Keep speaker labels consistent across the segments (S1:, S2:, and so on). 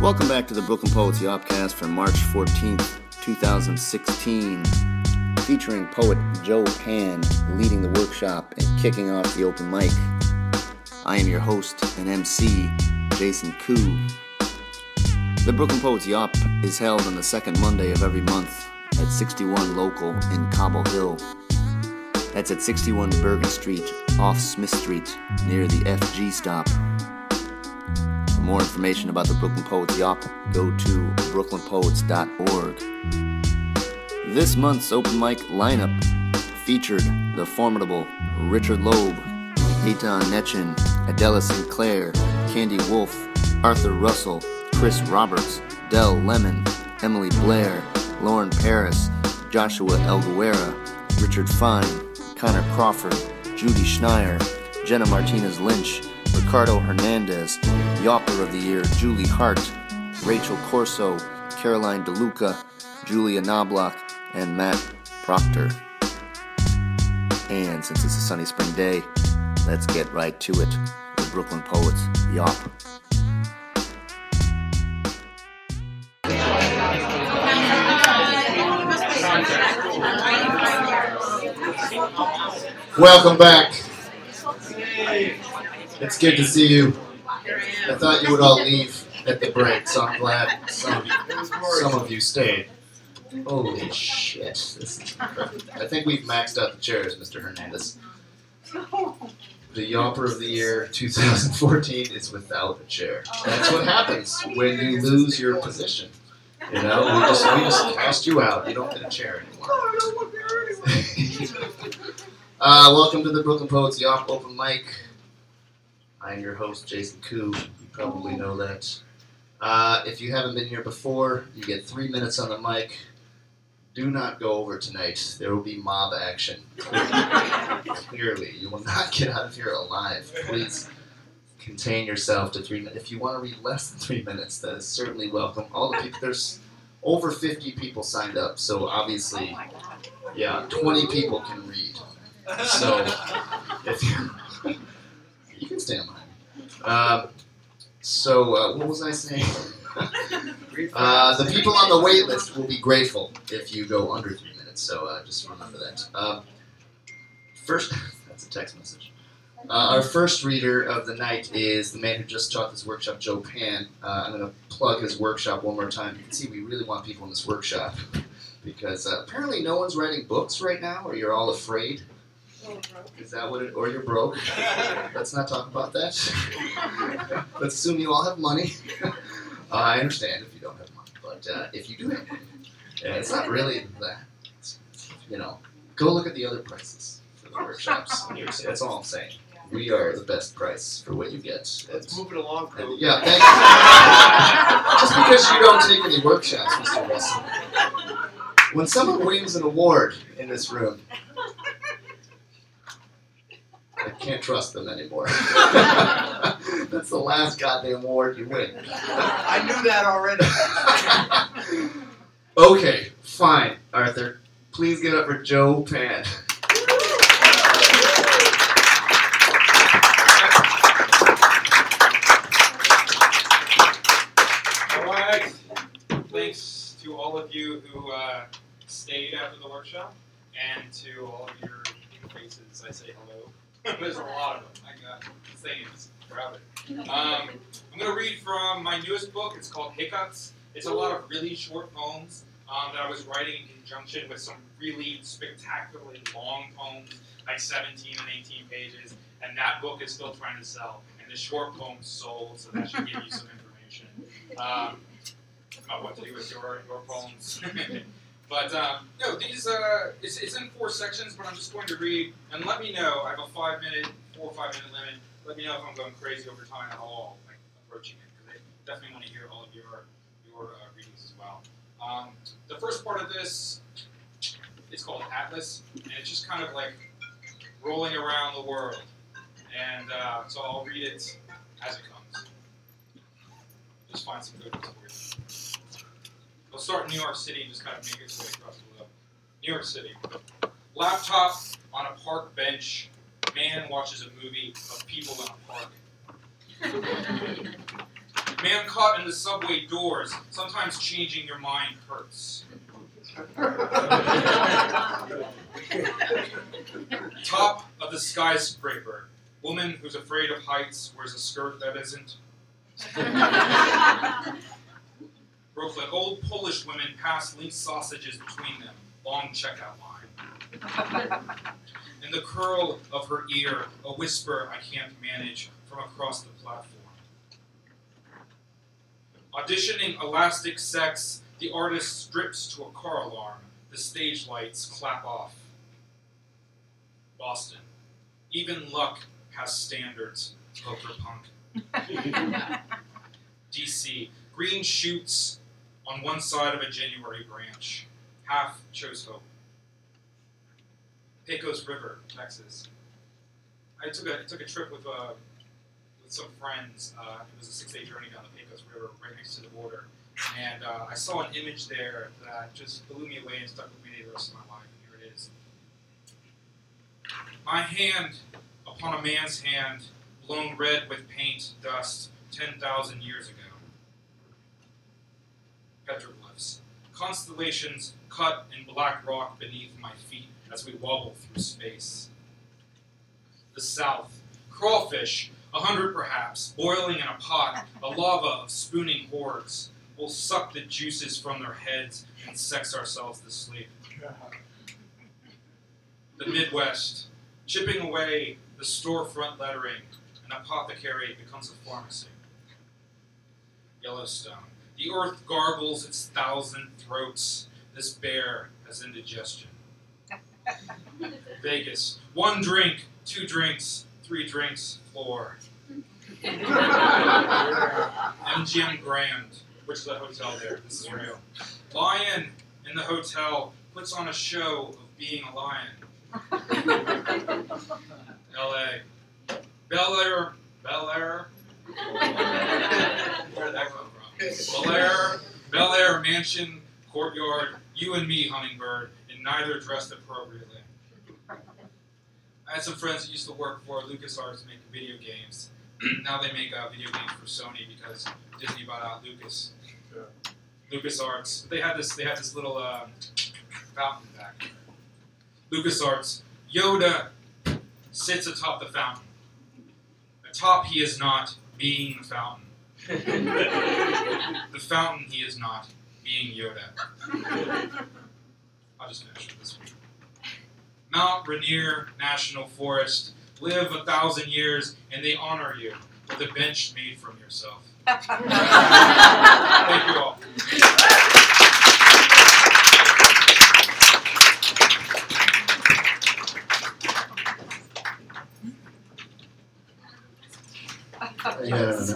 S1: Welcome back to the Brooklyn Poets Yawpcast for March 14th, 2016, featuring poet Joe Pan leading the workshop and kicking off the open mic. I am your host and MC, Jason Koo. The Brooklyn Poets Yawp is held on the second Monday of every month at 61 Local in Cobble Hill. That's at 61 Bergen Street, off Smith Street, near the FG stop. For more information about the Brooklyn Poets Yawp, go to brooklynpoets.org. This month's open mic lineup featured the formidable Richard Loeb, Eitan Netchin, Adela Sinclair, Candy Wolf, Arthur Russell, Chris Roberts, Dell Lemon, Emily Blair, Lauren Paris, Joshua Elguera, Richard Fine, Connor Crawford, Judy Schneier, Jenna Martinez Lynch, Ricardo Hernandez, Yawper of the Year, Julie Hart, Rachel Corso, Caroline DeLuca, Julia Knobloch, and Matt Proctor. And since it's a sunny spring day, let's get right to it. The Brooklyn Poets, Yawp.
S2: Welcome back. It's good to see you. I thought you would all leave at the break, so I'm glad some of you, some of you stayed. Holy shit. This is I think we've maxed out the chairs, Mr. Hernandez. The Yawper of the Year 2014 is without a chair. That's what happens when you lose your position. You know, we just, we just cast you out. You don't get a chair anymore. uh, welcome to the Brooklyn Poets Yawp Open Mic. I'm your host, Jason Koo. You probably know that. Uh, if you haven't been here before, you get three minutes on the mic. Do not go over tonight. There will be mob action. Clearly, you will not get out of here alive. Please contain yourself to three minutes. If you want to read less than three minutes, that is certainly welcome. All the people, there's over 50 people signed up, so obviously, yeah, 20 people can read. So, if you you can stand behind me. Um, so, uh, what was I saying? Uh, the people on the wait list will be grateful if you go under three minutes. So, uh, just remember that. Um, first, that's a text message. Uh, our first reader of the night is the man who just taught this workshop, Joe Pan. Uh, I'm going to plug his workshop one more time. You can see we really want people in this workshop because uh, apparently no one's writing books right now, or you're all afraid. Is that what it? Or you're broke? Let's not talk about that. Let's assume you all have money. Uh, I understand if you don't have money, but uh, if you do have money, yeah, it's not really that. You know, go look at the other prices for the workshops. That's all I'm saying. We are the best price for what you get.
S3: Let's move it along,
S2: And- yeah, thank you. Just because you don't take any workshops, Mr. Russell. When someone wins an award in this room, I can't trust them anymore. That's the last goddamn award you win.
S3: I knew that already.
S2: okay, fine, Arthur. Please get up for Joe Pan.
S4: All right. Thanks to all of you who uh, stayed after the workshop, and to all of your faces. I say hello. There's a lot of them. I got throughout it. Um, I'm going to read from my newest book. It's called Hiccups. It's a lot of really short poems um, that I was writing in conjunction with some really spectacularly long poems, like 17 and 18 pages. And that book is still trying to sell. And the short poems sold, so that should give you some information um, about what to do with your, your poems. but um, no, these uh, it's, it's in four sections, but I'm just going to read and let me know. I have a five minute, four or five minute limit. Let me know if I'm going crazy over time at all, like approaching it, because I definitely want to hear all of your your uh, readings as well. Um, the first part of this is called Atlas, and it's just kind of like rolling around the world. And uh, so I'll read it as it comes. Just find some good ones for you. We'll start in New York City and just kind of make its way across the globe. New York City. Laptop on a park bench. Man watches a movie of people in a park. Man caught in the subway doors. Sometimes changing your mind hurts. Top of the skyscraper. Woman who's afraid of heights wears a skirt that isn't. Brooklyn. Old Polish women pass linked sausages between them. Long checkout line. In the curl of her ear, a whisper I can't manage from across the platform. Auditioning Elastic Sex, the artist strips to a car alarm. The stage lights clap off. Boston. Even luck has standards. Poker punk. DC. Green shoots on one side of a January branch. Half chose hope. Pecos River, Texas. I took a took a trip with uh, with some friends. Uh, it was a six day journey down the Pecos River, right next to the border, and uh, I saw an image there that just blew me away and stuck with me the rest of my life. Here it is. My hand upon a man's hand, blown red with paint dust, ten thousand years ago. Petroglyphs, constellations cut in black rock beneath my feet as we wobble through space. The south, crawfish, a hundred perhaps, boiling in a pot, a lava of spooning hordes. We'll suck the juices from their heads and sex ourselves to sleep. The Midwest, chipping away the storefront lettering, an apothecary becomes a pharmacy. Yellowstone, the earth gargles its thousand throats. This bear has indigestion. Vegas. One drink, two drinks, three drinks, four. MGM Grand, which is a hotel there. This is real. Lion in the hotel puts on a show of being a lion. L.A. Bel Air. Bel Air. Where did that come from? Bel Air. Bel Air Mansion Courtyard. You and me, Hummingbird, and neither dressed appropriately. I had some friends that used to work for LucasArts making video games. now they make uh, video games for Sony because Disney bought out Lucas. LucasArts. They had this. They had this little uh, fountain back. There. LucasArts. Yoda sits atop the fountain. Atop he is not, being the fountain. The fountain he is not, being Yoda. I'll just finish with this one. Mount Rainier National Forest. Live a thousand years and they honor you with a bench made from yourself. Thank you all.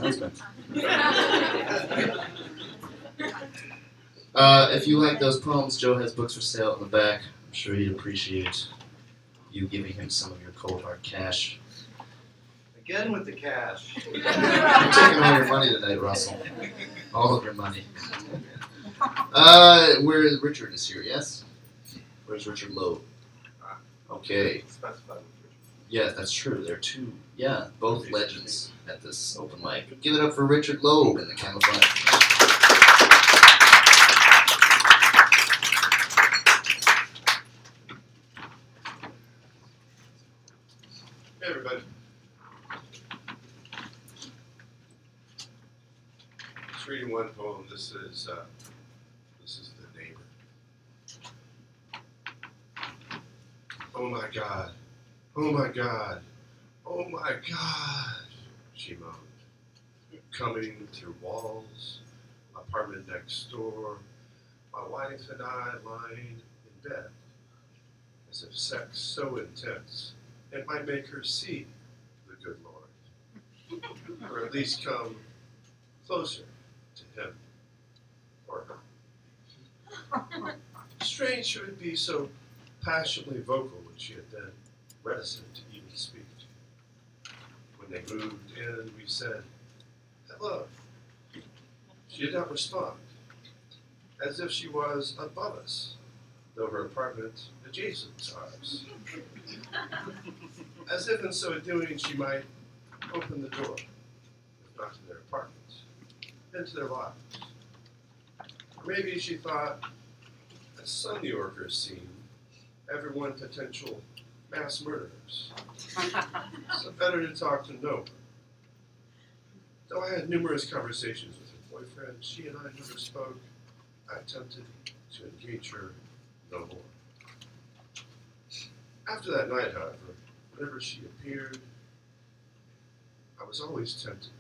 S2: You had an announcement. Uh, if you like those poems, Joe has books for sale in the back. I'm sure he'd appreciate you giving him some of your cold hard cash.
S3: Again with the cash.
S2: You're taking all your money tonight, Russell. All of your money. Uh, where Richard is here, yes? Where's Richard Loeb? Okay.
S3: Specified.
S2: Yes, that's true. They're two, yeah, both legends at this open mic. Give it up for Richard Loeb and the Camouflage.
S5: Hey everybody. Reading one poem. This is uh, this is the neighbor. Oh my God! Oh my God! Oh my God! She moaned. Coming through walls, apartment next door. My wife and I lying in bed, as if sex so intense it might make her see the good Lord, or at least come closer to Him or her. Strange she would be so passionately vocal when she had been reticent to even speak. When they moved in, we said, hello. She did not respond, as if she was above us, though her apartment adjacent to ours. As if in so doing she might open the door, if not to their apartment, into their lives. Or maybe she thought, as some New Yorkers seem, everyone potential mass murderers. so better to talk to no one. Though I had numerous conversations with her boyfriend, she and I never spoke. I attempted to engage her no more. After that night, however, whenever she appeared, I was always tempted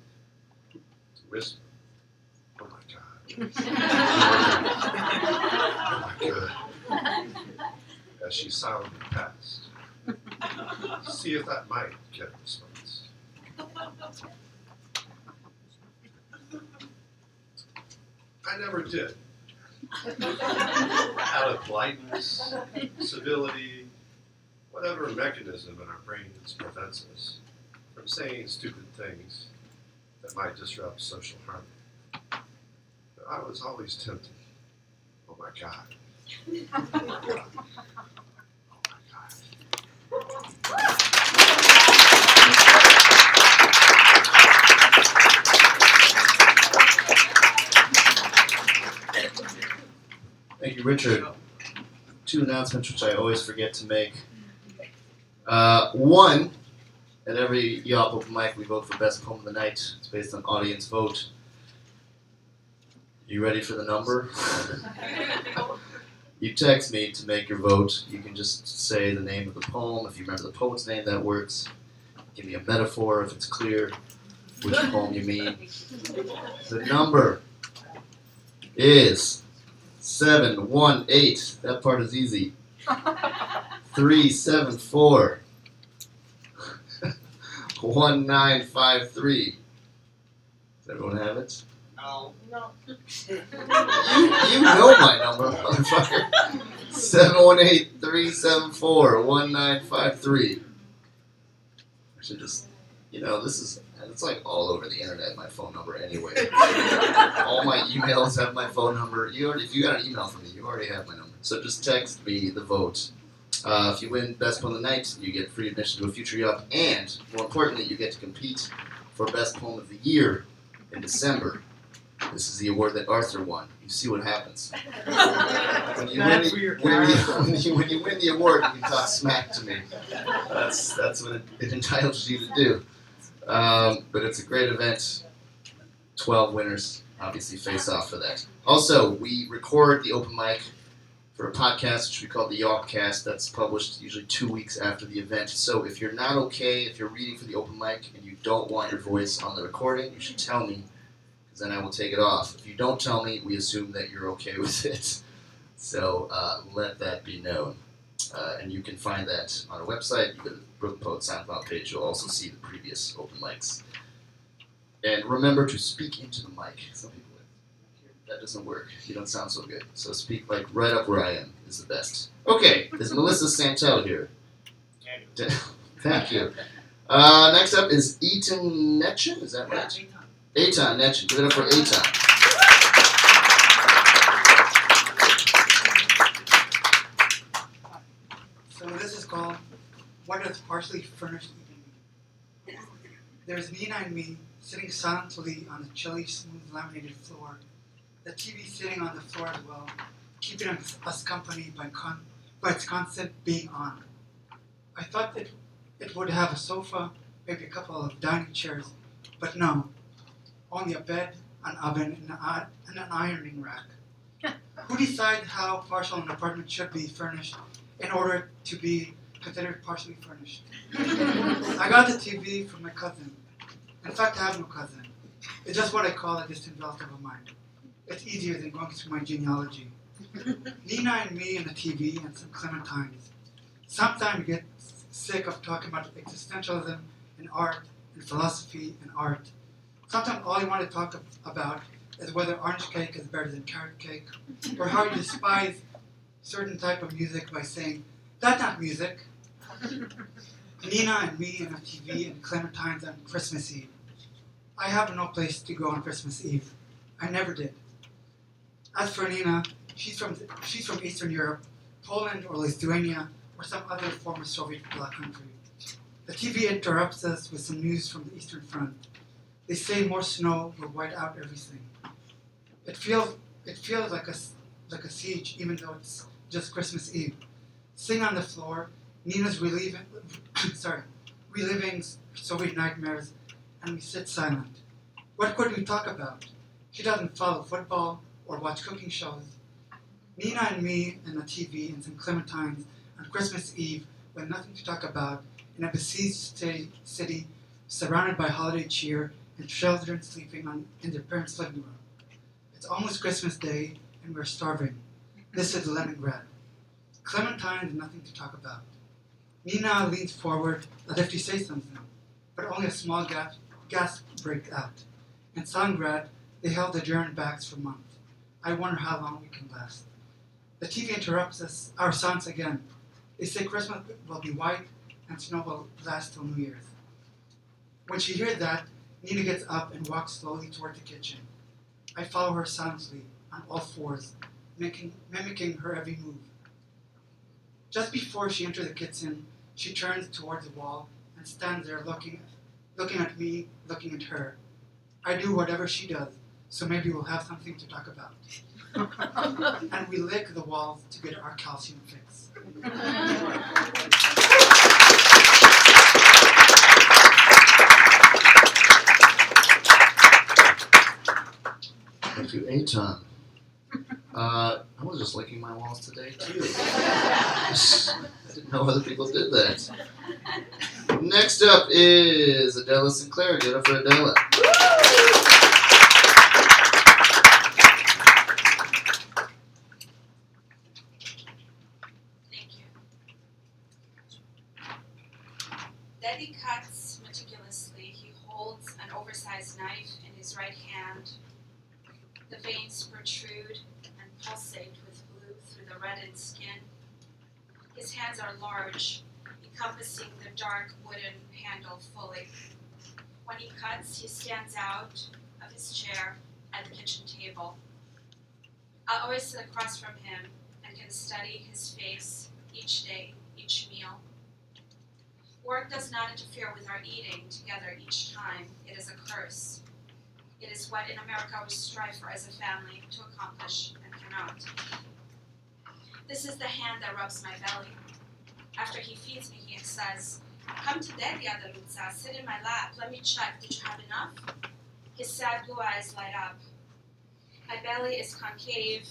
S5: to whisper, Oh my God. oh my God. As she silently passed. See if that might get a response. I never did. Out of politeness, civility, whatever mechanism in our brains prevents us from saying stupid things that might disrupt social harmony. But I was always tempted. Oh my God. Oh my God. My God.
S2: Thank you, Richard. Two announcements which I always forget to make. Uh, one, at every Yawp open mic, we vote for best poem of the night. It's based on audience vote. You ready for the number? you text me to make your vote. You can just say the name of the poem. If you remember the poet's name, that works. Give me a metaphor if it's clear which poem you mean. The number is seven one eight. That part is easy. Three seven four. One nine five three. Does everyone have it?
S4: No.
S2: You you know my number, motherfucker. Seven one eight three seven four one nine five three. I should just you know, this is it's like all over the internet, my phone number anyway. all my emails have my phone number. You already, if you got an email from me, you already have my number. So just text me the vote. Uh, if you win Best Poem of the Night, you get free admission to a future Yawp, and more importantly, you get to compete for Best Poem of the Year in December. This is the award that Arthur won. You see what happens. When you, win the, when, you, when, you, when you win the award, you talk smack to me. That's that's what it, it entitles you to do. Um, but it's a great event. Twelve winners obviously face off for that. Also, we record the open mic for a podcast which we call the Yawpcast. That's published usually two weeks after the event. So if you're not okay, if you're reading for the open mic and you don't want your voice on the recording, you should tell me, because then I will take it off. If you don't tell me, we assume that you're okay with it. So uh, let that be known. Uh, and you can find that on our website. You go to the Poet SoundCloud page. You'll also see the previous open mics. And remember to speak into the mic. Some people that doesn't work. You don't sound so good. So speak like right up where I am is the best. Okay, is Melissa Santel here? Thank you. Uh, next up is Eitan Netchin. Is that right? Eitan Netchin. Give it up for Eitan.
S6: So this is called What Does Partially Furnished Evening Mean? There's Nina and me sitting silently on the chilly, smooth laminated floor. The TV sitting on the floor as well, keeping us company by, con- by its constant being on. I thought that it would have a sofa, maybe a couple of dining chairs, but no. Only a bed, an oven, and, an ironing rack. Who decides how partial an apartment should be furnished in order to be considered partially furnished. I got the TV from my cousin. In fact, I have no cousin. It's just what I call a distant relative of mine. It's easier than going through my genealogy. Nina and me and the TV and some clementines. Sometimes we get sick of talking about existentialism and art and philosophy and art. Sometimes all you want to talk about is whether orange cake is better than carrot cake, or how you despise certain type of music by saying, that's not music. Nina and me and a TV and Clementine's on Christmas Eve. I have no place to go on Christmas Eve. I never did. As for Nina, she's from she's from Eastern Europe, Poland or Lithuania or some other former Soviet bloc country. The TV interrupts us with some news from the Eastern Front. They say more snow will white out everything. It feels it feels like a like a siege, even though it's just Christmas Eve. Sing on the floor, Nina's reliving sorry, reliving Soviet nightmares, and we sit silent. What could we talk about? She doesn't follow football or watch cooking shows. Nina and me and the TV and some clementines on Christmas Eve with nothing to talk about in a besieged city surrounded by holiday cheer and children sleeping on, in their parents' living room. It's almost Christmas Day and we're starving. This is Leningrad. Clementine has nothing to talk about. Nina leans forward as if to say something, but only a small gasp, gasp breaks out. In Stalingrad, they held German backs for months. I wonder how long we can last. The TV interrupts us, our songs again. They say Christmas will be white and snow will last till New Year's. When she hears that, Nina gets up and walks slowly toward the kitchen. I follow her silently on all fours, mimicking, mimicking her every move. Just before she enters the kitchen, she turns towards the wall and stands there looking, looking at me, looking at her. I do whatever she does, so maybe we'll have something to talk about. and we lick the walls to get our calcium fix.
S2: Thank you, Eitan. Uh, I was just licking my walls today too. I didn't know other people did that. Next up is Adela Sinclair. Get up for Adela.
S7: Thank you. Daddy cuts meticulously. He holds an oversized knife in his right hand. The veins protrude and pulsate with blue through the reddened skin. His hands are large, dark wooden handle fully. When he cuts, he stands out of his chair at the kitchen table. I always sit across from him and can study his face each day, each meal. Work does not interfere with our eating together each time. It is a curse. It is what in America we strive for as a family to accomplish and cannot. This is the hand that rubs my belly. After he feeds me, he says, Come to daddy, Adelutza. Sit in my lap. Let me check. Did you have enough? His sad blue eyes light up. My belly is concave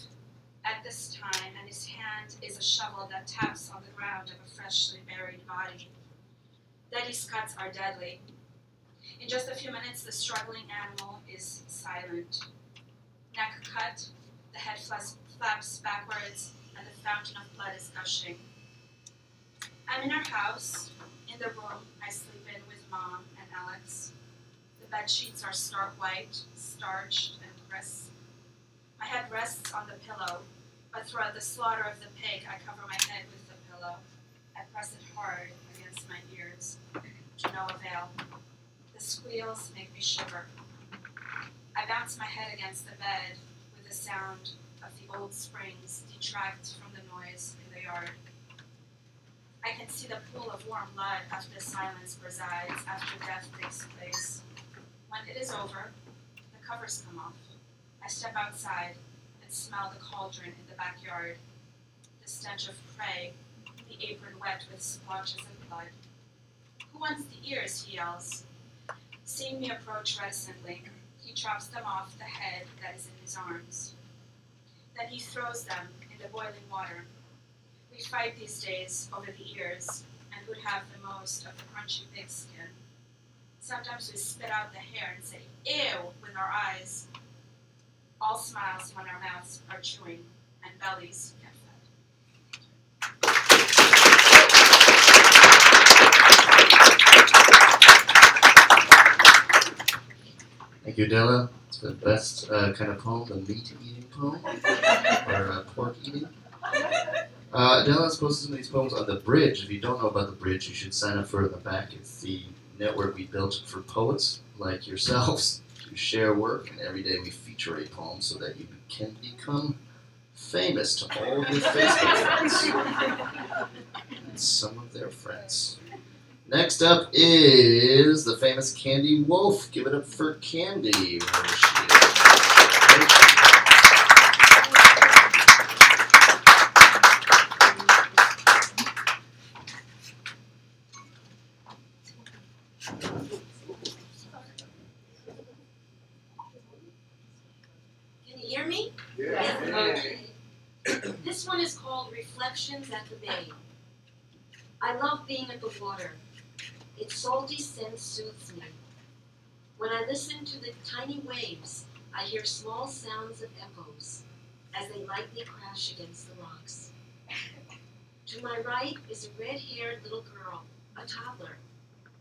S7: at this time, and his hand is a shovel that taps on the ground of a freshly buried body. Daddy's cuts are deadly. In just a few minutes, the struggling animal is silent. Neck cut, the head flaps backwards, and the fountain of blood is gushing. I'm in our house, in the room I sleep in with Mom and Alex. The bed sheets are stark white, starched, and crisp. My head rests on the pillow, but throughout the slaughter of the pig, I cover my head with the pillow. I press it hard against my ears, to no avail. The squeals make me shiver. I bounce my head against the bed with the sound of the old springs detract from the noise in the yard. I can see the pool of warm blood after silence presides, after death takes place. When it is over, the covers come off. I step outside and smell the cauldron in the backyard, the stench of prey, the apron wet with splotches of blood. Who wants the ears? he yells. Seeing me approach reticently, he chops them off the head that is in his arms. Then he throws them in the boiling water. We fight these days over the ears and who'd have the most of the crunchy pig skin. Sometimes we spit out the hair and say, ew, with our eyes. All smiles when our mouths are chewing and bellies get fed.
S2: Thank you, Adela. It's the best uh, kind of poem, the meat eating poem, or uh, pork eating. Uh, Adele has posted some of these poems on the bridge. If you don't know about the bridge, you should sign up for it in the back. It's the network we built for poets like yourselves to share work, and every day we feature a poem so that you can become famous to all of your Facebook friends and some of their friends. Next up is the famous Candy Wolf. Give it up for Candy. Where is she?
S8: Can you hear me?
S3: Yeah.
S8: Okay. This one is called Reflections at the Bay. I love being at the water. Its salty scent soothes me. When I listen to the tiny waves, I hear small sounds of echoes as they lightly crash against the rocks. To my right is a red haired little girl, a toddler.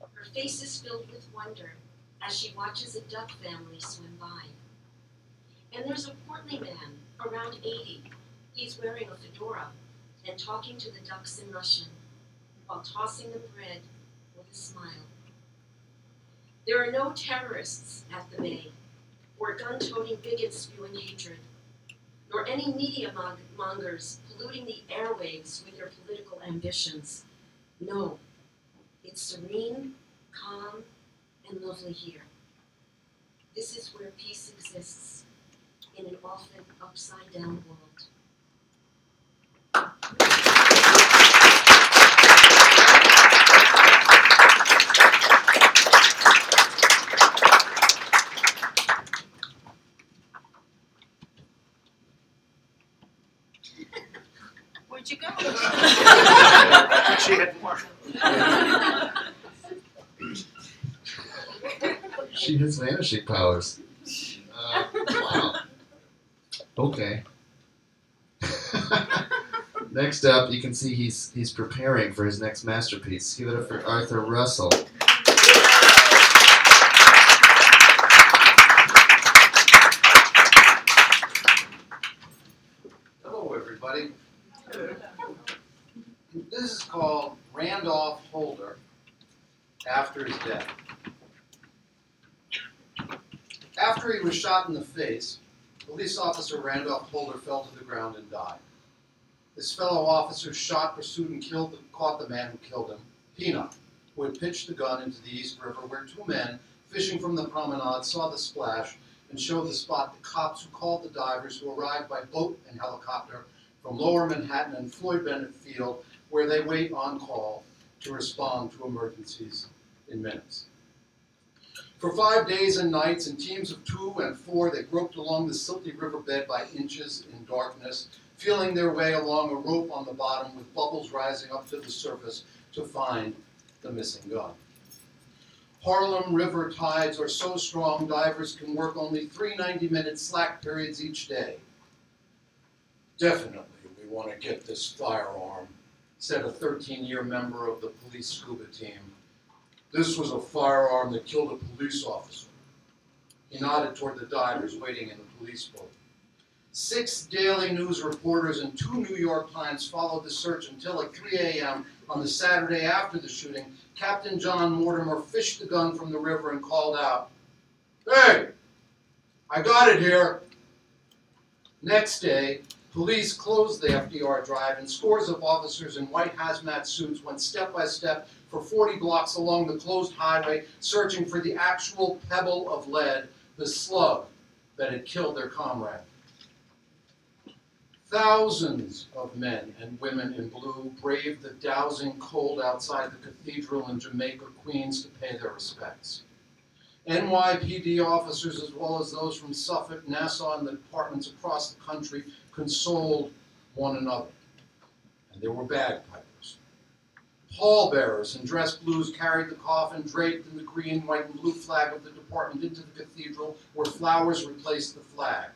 S8: Her face is filled with wonder as she watches a duck family swim by. And there's a portly man, around 80. He's wearing a fedora and talking to the ducks in Russian while tossing them bread with a smile. There are no terrorists at the Bay, or gun toting bigots spewing hatred, nor any media mong- mongers polluting the airwaves with their political ambitions. No, it's serene, calm, and lovely here. This is where peace exists in an often upside down world.
S7: Where'd you go?
S3: She had more.
S2: She has vanishing powers. Uh, wow. Okay. Next up, you can see he's he's preparing for his next masterpiece. Give it up for Arthur Russell.
S3: Hello, everybody. This is called Randolph Holder after his death. After he was shot in the face, police officer Randolph Holder fell to the ground and died. His fellow officers shot, pursued, and killed, caught the man who killed him, Peanut, who had pitched the gun into the East River, where two men fishing from the promenade saw the splash and showed the spot the cops who called the divers who arrived by boat and helicopter from Lower Manhattan and Floyd Bennett Field, where they wait on call to respond to emergencies in minutes. For five days and nights, in teams of two and four, they groped along the silty riverbed by inches in darkness, feeling their way along a rope on the bottom with bubbles rising up to the surface to find the missing gun. Harlem River tides are so strong, divers can work only three 90 minute slack periods each day. Definitely, we want to get this firearm, said a 13 year member of the police scuba team. This was a firearm that killed a police officer. He nodded toward the divers waiting in the police boat. Six Daily News reporters and two New York Times followed the search until at 3 a.m. on the Saturday after the shooting. Captain John Mortimer fished the gun from the river and called out, Hey, I got it here. Next day, police closed the FDR drive and scores of officers in white hazmat suits went step by step for 40 blocks along the closed highway searching for the actual pebble of lead, the slug that had killed their comrade. Thousands of men and women in blue braved the dousing cold outside the cathedral in Jamaica, Queens to pay their respects. NYPD officers, as well as those from Suffolk, Nassau, and the departments across the country, consoled one another. And there were bagpipers. Pallbearers in dress blues carried the coffin draped in the green, white, and blue flag of the department into the cathedral, where flowers replaced the flag.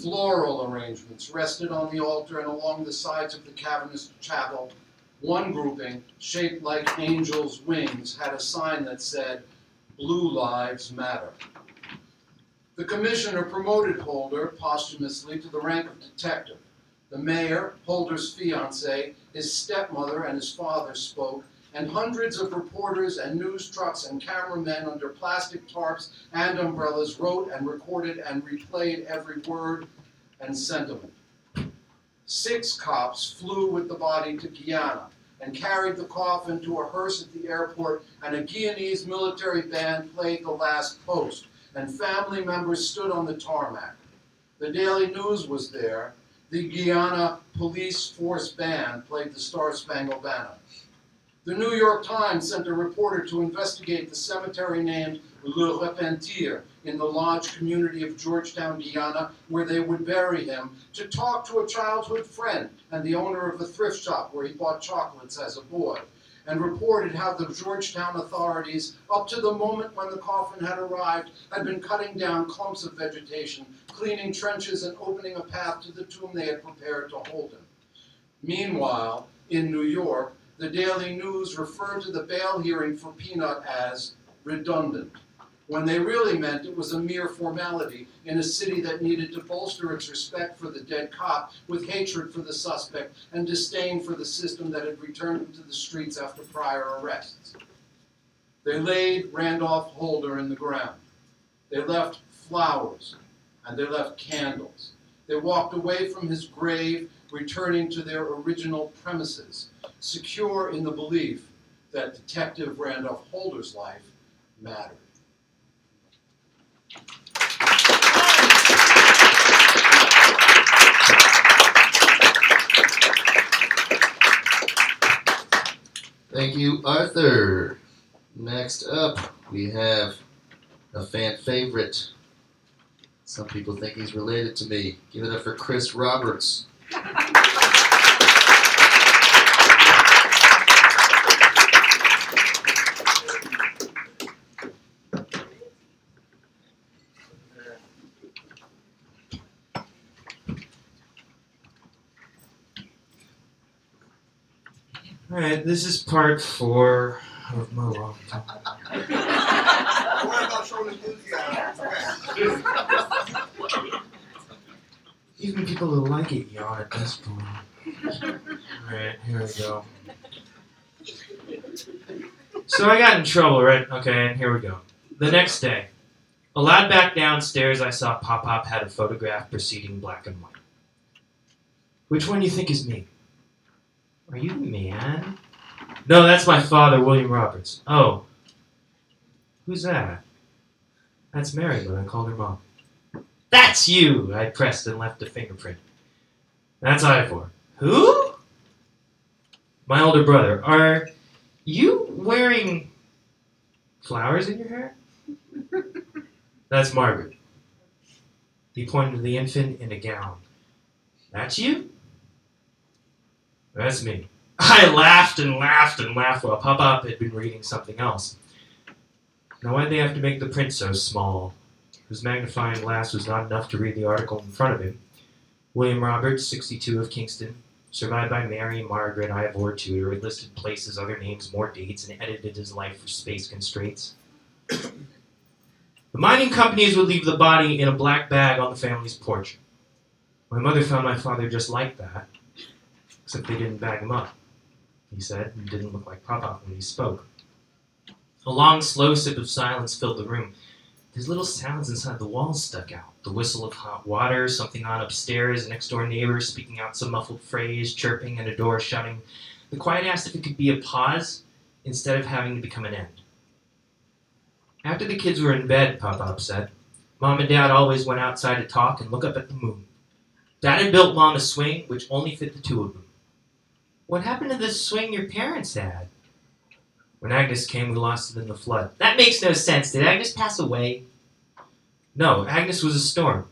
S3: Floral arrangements rested on the altar and along the sides of the cavernous chapel. One grouping, shaped like angels' wings, had a sign that said, Blue Lives Matter. The commissioner promoted Holder posthumously to the rank of detective. The mayor, Holder's fiance, his stepmother, and his father spoke, and hundreds of reporters and news trucks and cameramen under plastic tarps and umbrellas wrote and recorded and replayed every word and sentiment. Six cops flew with the body to Guyana and carried the coffin to a hearse at the airport, and a Guyanese military band played the last post, and family members stood on the tarmac. The Daily News was there. The Guyana Police Force Band played the Star Spangled Banner. The New York Times sent a reporter to investigate the cemetery named Le Repentir in the lodge community of Georgetown, Guyana, where they would bury him, to talk to a childhood friend and the owner of a thrift shop where he bought chocolates as a boy, and reported how the Georgetown authorities, up to the moment when the coffin had arrived, had been cutting down clumps of vegetation, cleaning trenches, and opening a path to the tomb they had prepared to hold him. Meanwhile, in New York, the Daily News referred to the bail hearing for Peanut as redundant, when they really meant it was a mere formality in a city that needed to bolster its respect for the dead cop with hatred for the suspect and disdain for the system that had returned him to the streets after prior arrests. They laid Randolph Holder in the ground. They left flowers and they left candles. They walked away from his grave, returning to their original premises, secure in the belief that Detective Randolph Holder's life mattered.
S2: Thank you, Arthur. Next up, we have a fan favorite. Some people think he's related to me. Give it up for Chris Roberts.
S9: Alright, this is part four of my
S5: enthusiasm?
S9: Even people who like it yawn at this point. Alright, here we go. So I got in trouble, right? Okay, and here we go. The next day, a lad back downstairs, I saw Pop Pop had a photograph proceeding black and white. Which one do you think is me? Are you man? No, that's my father, William Roberts. Oh. Who's that? That's Mary, but I called her mom. That's you! I pressed and left a fingerprint. That's Ivor. Who? My older brother. Are you wearing flowers in your hair? That's Margaret. He pointed to the infant in a gown. That's you? That's me. I laughed and laughed and laughed while Pop had been reading something else. Now, why'd they have to make the print so small? His magnifying glass was not enough to read the article in front of him. William Roberts, 62 of Kingston, survived by Mary Margaret Ivor Tudor, listed places, other names, more dates, and edited his life for space constraints. the mining companies would leave the body in a black bag on the family's porch. My mother found my father just like that, except they didn't bag him up, he said, and didn't look like Papa when he spoke. A long, slow sip of silence filled the room. There's little sounds inside the walls stuck out. The whistle of hot water, something on upstairs, next door neighbor speaking out some muffled phrase, chirping, and a door shutting. The quiet asked if it could be a pause instead of having to become an end. After the kids were in bed, Papa said, Mom and Dad always went outside to talk and look up at the moon. Dad had built Mom a swing which only fit the two of them. What happened to the swing your parents had? When Agnes came, we lost it in the flood. That makes no sense. Did Agnes pass away? No, Agnes was a storm.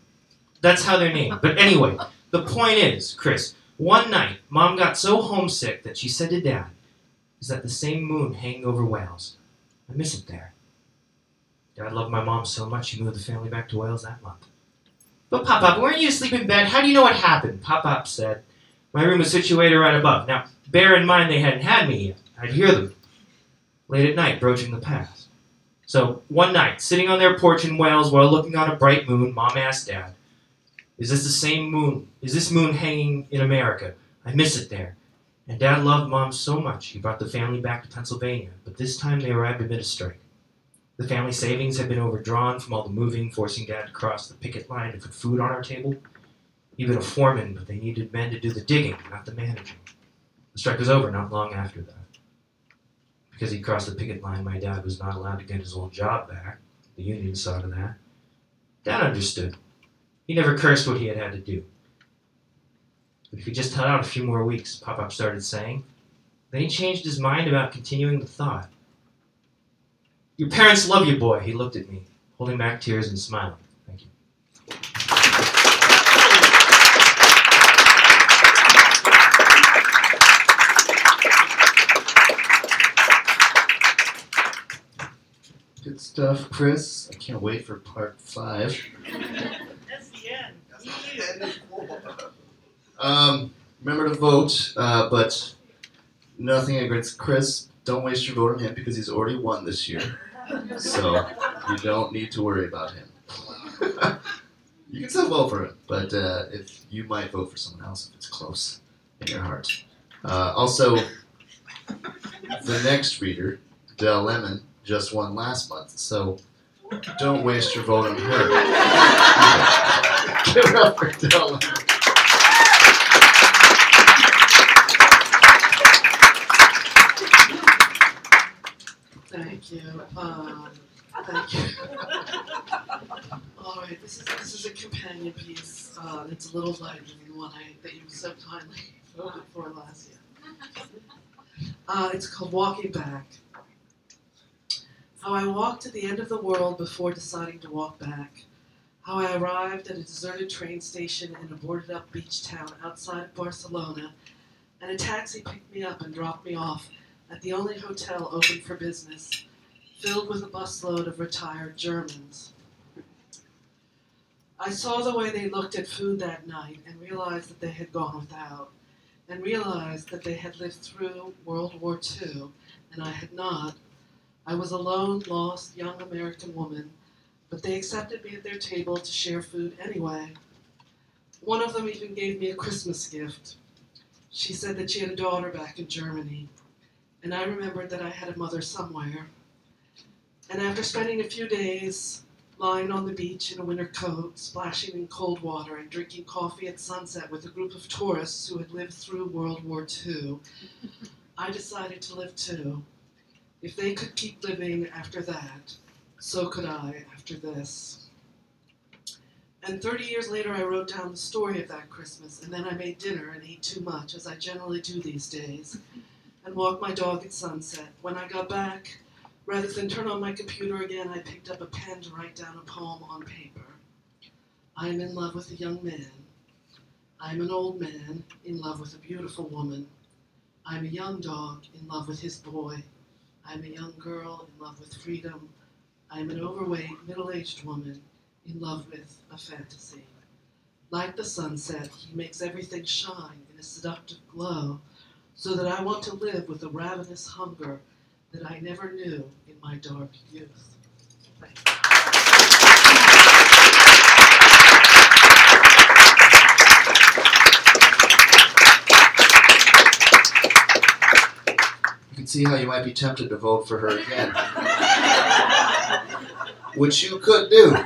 S9: That's how they're named. But anyway, the point is, Chris, one night, Mom got so homesick that she said to Dad, Is that the same moon hanging over Wales? I miss it there. Dad loved my mom so much he moved the family back to Wales that month. But Pop Pop, weren't you asleep in bed? How do you know what happened? Pop Pop said, My room was situated right above. Now, bear in mind they hadn't had me yet. I'd hear them late at night broaching the past. So, one night, sitting on their porch in Wales while looking on a bright moon, Mom asked Dad, Is this the same moon? Is this moon hanging in America? I miss it there. And Dad loved Mom so much he brought the family back to Pennsylvania, but this time they arrived amid a strike. The family savings had been overdrawn from all the moving, forcing Dad to cross the picket line to put food on our table. He'd a foreman, but they needed men to do the digging, not the managing. The strike was over not long after that. Because he crossed the picket line, my dad was not allowed to get his old job back. The union saw to that. Dad understood. He never cursed what he had had to do. But if he just held out a few more weeks, Pop Up started saying, then he changed his mind about continuing the thought. Your parents love you, boy, he looked at me, holding back tears and smiling. Thank you.
S2: Good stuff, Chris. I can't wait for part five.
S10: That's the end.
S2: Um, remember to vote, uh, but nothing against Chris. Don't waste your vote on him because he's already won this year. So you don't need to worry about him. you can still vote for him, but uh, if you might vote for someone else if it's close in your heart. Uh, also, the next reader, Del Lemon, just won last month, so don't waste your vote on her. Give it up for Del Lemon.
S10: Thank you. Um, thank you. All right, this is this is a companion piece. Uh, it's a little lighter than the one I, that you so kindly voted for last year. Uh, it's called Walking Back. How I walked to the end of the world before deciding to walk back. How I arrived at a deserted train station in a boarded up beach town outside of Barcelona, and a taxi picked me up and dropped me off at the only hotel open for business, filled with a busload of retired Germans. I saw the way they looked at food that night and realized that they had gone without, and realized that they had lived through World War II, and I had not. I was a lone, lost young American woman, but they accepted me at their table to share food anyway. One of them even gave me a Christmas gift. She said that she had a daughter back in Germany, and I remembered that I had a mother somewhere. And after spending a few days lying on the beach in a winter coat, splashing in cold water, and drinking coffee at sunset with a group of tourists who had lived through World War II, I decided to live too. If they could keep living after that, so could I after this. And 30 years later, I wrote down the story of that Christmas, and then I made dinner and ate too much, as I generally do these days and walked my dog at sunset. When I got back, rather than turn on my computer again, I picked up a pen to write down a poem on paper. I am in love with a young man. I am an old man in love with a beautiful woman. I am a young dog in love with his boy. I am a young girl in love with freedom. I am an overweight, middle aged woman in love with a fantasy. Like the sunset, he makes everything shine in a seductive glow so that I want to live with a ravenous hunger that I never knew in my dark youth. Thank you.
S2: You can see how you might be tempted to vote for her again. Which you could do.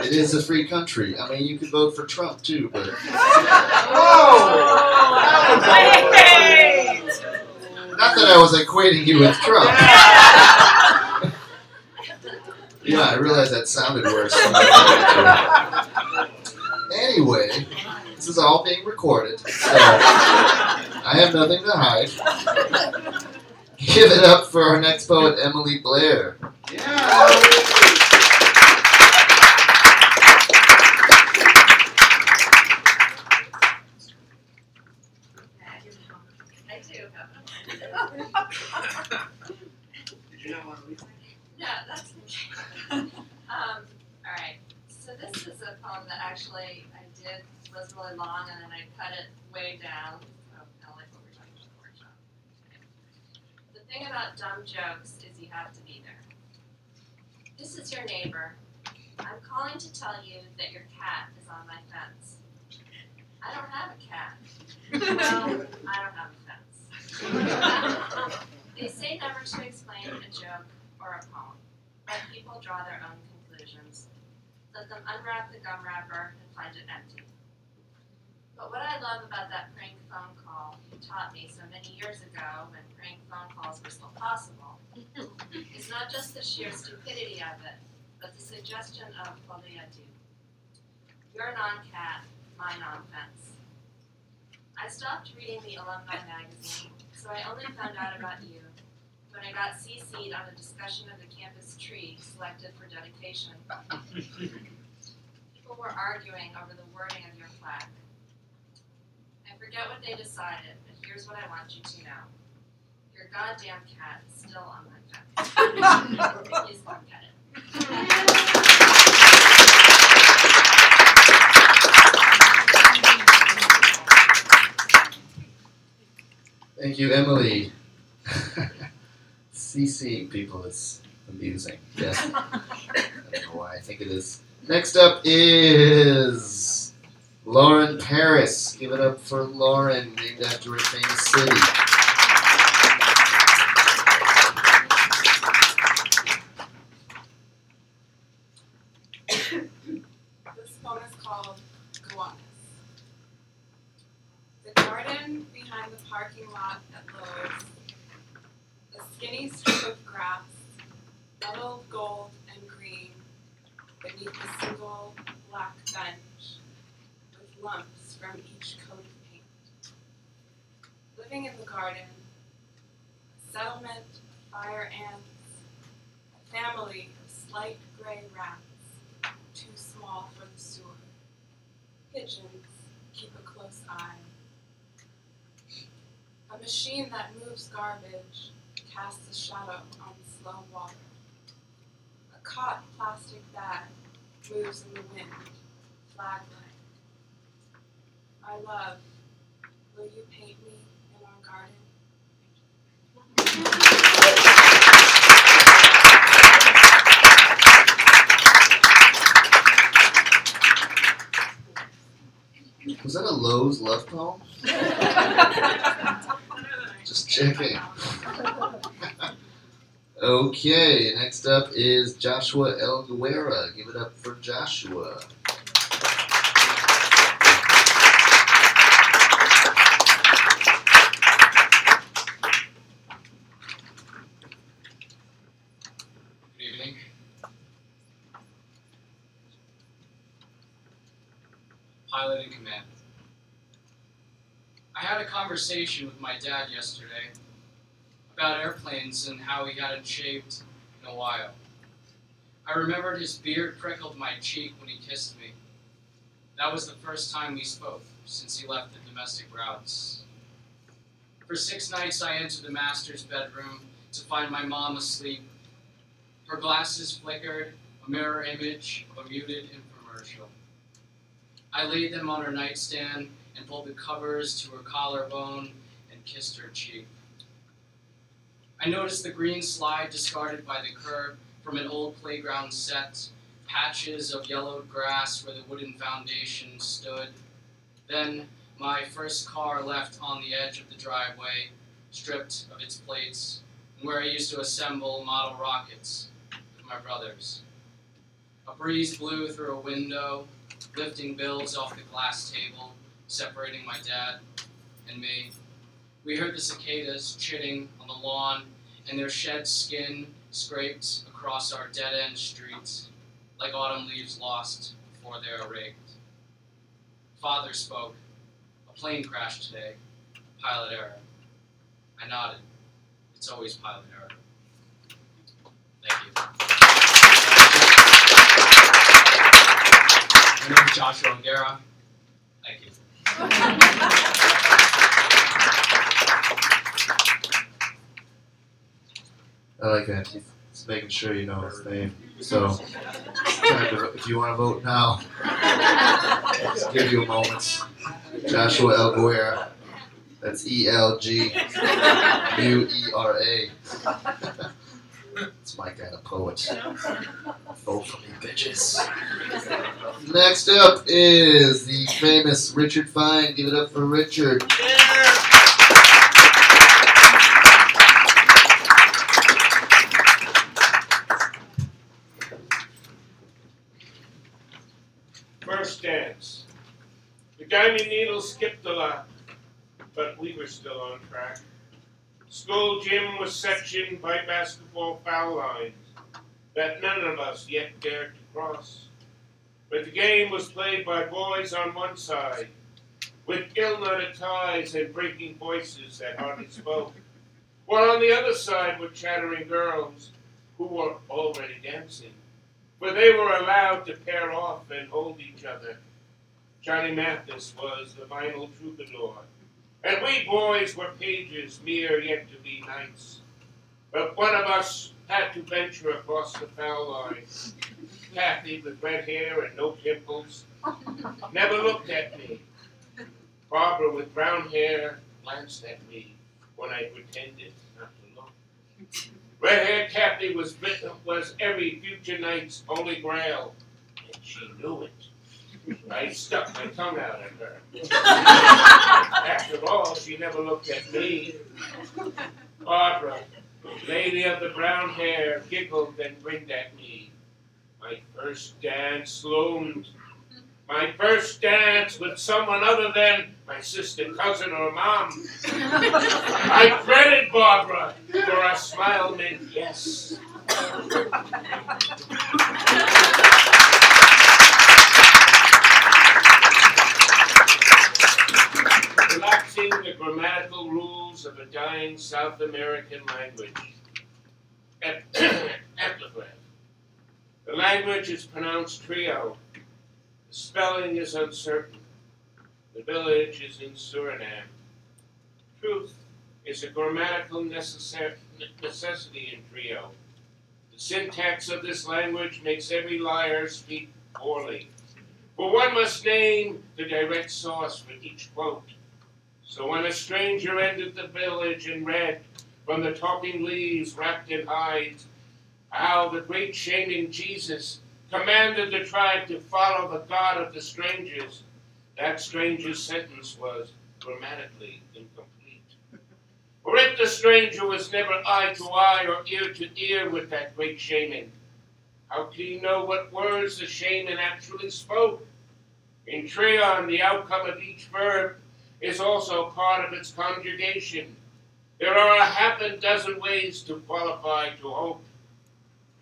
S2: It is a free country. I mean, you could vote for Trump too, but not that I was equating you with Trump. yeah, I realize that sounded worse. Than I wanted to. Anyway, this is all being recorded, so I have nothing to hide. Give it up for our next poet, Emily Blair.
S11: I do
S10: Did you know what we
S11: Yeah, that's okay. um, all right. So this is a poem that actually I did was really long, and then I cut it way down. So kind of like what we're talking about in the workshop. The thing about dumb jokes is you have to be there. This is your neighbor. I'm calling to tell you that your cat is on my fence. I don't have a cat. Well, I don't have a fence. they say never to explain a joke or a poem. Let people draw their own conclusions. Let them unwrap the gum wrapper and find it empty. But what I love about that prank phone call you taught me so many years ago when prank phone calls were still possible is not just the sheer stupidity of it, but the suggestion of folie à deux. Your non-cat, my non-fence. I stopped reading the alumni magazine, so I only found out about you when I got CC'd on a discussion of the campus tree selected for dedication. People were arguing over the wording of your plaque. I forget what they decided, but here's what I want you to know. Your goddamn cat is still on my fence. Please come get it.
S2: Thank you, Emily. CCing people is amusing. Yes. I don't know why I think it is. Next up is Lauren Paris. Give it up for Lauren, named after a famous city.
S7: This poem is called. The garden behind the parking lot at Lowe's. A skinny strip of grass, gold and green, beneath a single black bench, lumps from each coat of paint. Living in the garden, a settlement of fire ants, a family of slight gray rats too small for the sewer. Pigeons keep a close eye. A machine that moves garbage casts a shadow on slow water. A caught plastic bag moves in the wind, flag. I love. Will you paint me in our garden?
S2: Was that a Lowe's love poem? Just checking. okay, next up is Joshua Elguera. Give it up for Joshua.
S9: Good evening. Pilot in command. I had a conversation with my dad yesterday about airplanes and how he hadn't shaved in a while. I remembered his beard prickled my cheek when he kissed me. That was the first time we spoke since he left the domestic routes. For six nights, I entered the master's bedroom to find my mom asleep her glasses flickered, a mirror image of a muted infomercial. I laid them on her nightstand and pulled the covers to her collarbone and kissed her cheek. I noticed the green slide discarded by the curb from an old playground set, patches of yellowed grass where the wooden foundation stood. Then my first car left on the edge of the driveway, stripped of its plates, where I used to assemble model rockets with my brothers. A breeze blew through a window, lifting bills off the glass table, separating my dad and me. We heard the cicadas chitting on the lawn, and their shed skin scraped across our dead end streets like autumn leaves lost before they are raked. Father spoke. A plane crashed today. Pilot error. I nodded. It's always pilot error. Thank you. My name is Joshua O'Gara.
S2: I like that. He's making sure you know his name. So, to, if you want to vote now, just give you a moment. Joshua Elguera. That's E L G U E R A. It's my kind of poet. Vote for me, bitches. Next up is the famous Richard Fine. Give it up for Richard.
S12: First dance. The diamond needle skipped a lot, but we were still on track. School gym was sectioned by basketball foul lines that none of us yet dared to cross. But the game was played by boys on one side, with ill-knotted ties and breaking voices that hardly spoke, while on the other side were chattering girls who were already dancing for they were allowed to pair off and hold each other. Johnny Mathis was the vinyl troubadour, and we boys were pages mere yet to be knights. But one of us had to venture across the foul line. Kathy, with red hair and no pimples, never looked at me. Barbara, with brown hair, glanced at me when I pretended not to look. Red-haired Kathy was was every future knight's holy grail, and she knew it. I stuck my tongue out at her. After all, she never looked at me. Barbara, lady of the brown hair, giggled and grinned at me. My first dance loomed. My first dance with someone other than my sister, cousin, or mom. I dreaded Barbara, for her smile meant yes. The grammatical rules of a dying South American language. Ep- Epigraph. The language is pronounced trio. The spelling is uncertain. The village is in Suriname. Truth is a grammatical necessar- necessity in trio. The syntax of this language makes every liar speak poorly. For one must name the direct source for each quote. So when a stranger entered the village and read from the talking leaves wrapped in hides how the great shaman Jesus commanded the tribe to follow the God of the strangers, that stranger's sentence was grammatically incomplete. For if the stranger was never eye to eye or ear to ear with that great shaman, how can he know what words the shaman actually spoke? In Trio, the outcome of each verb is also part of its conjugation. There are a half a dozen ways to qualify to hope,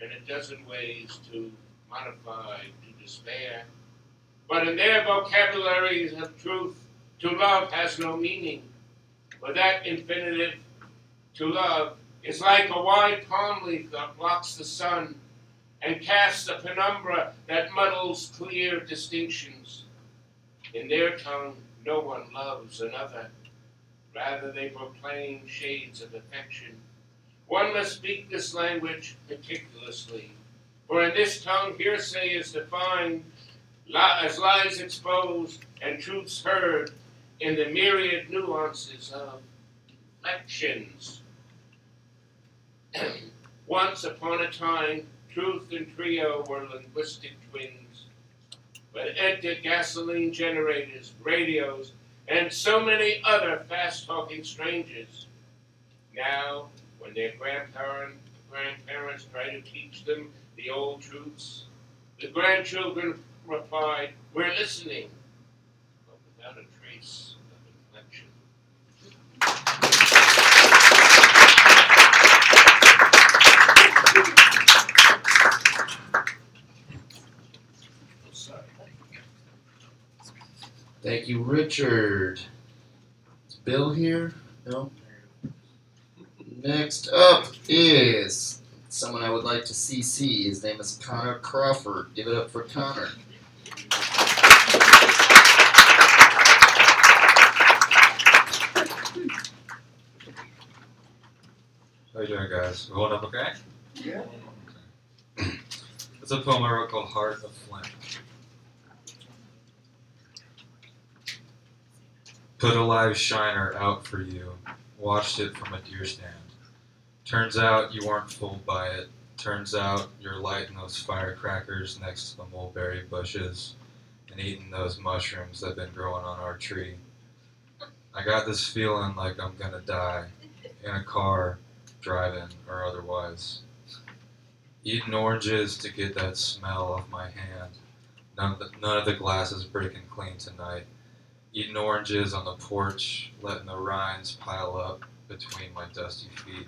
S12: and a dozen ways to modify to despair. But in their vocabularies of truth, to love has no meaning. For that infinitive, to love, is like a wide palm leaf that blocks the sun and casts a penumbra that muddles clear distinctions. In their tongue, no one loves another. Rather, they proclaim shades of affection. One must speak this language meticulously, for in this tongue, hearsay is defined as lies exposed and truths heard in the myriad nuances of lections. Once upon a time, truth and trio were linguistic twins, but entered gasoline generators, radios, and so many other fast talking strangers. Now, when their grandparent, grandparents try to teach them the old truths, the grandchildren replied, We're listening, but without a
S2: Thank you, Richard. Is Bill here? No. Next up is someone I would like to CC. His name is Connor Crawford. Give it up for Connor.
S13: How you doing, guys? We holding up okay?
S3: Yeah.
S13: It's a poem I wrote called Heart of Flint. Put a live shiner out for you. Watched it from a deer stand. Turns out you weren't fooled by it. Turns out you're lighting those firecrackers next to the mulberry bushes and eating those mushrooms that have been growing on our tree. I got this feeling like I'm gonna die in a car, driving, or otherwise. Eating oranges to get that smell off my hand. None of the, none of the glasses breaking clean tonight. Eating oranges on the porch, letting the rinds pile up between my dusty feet.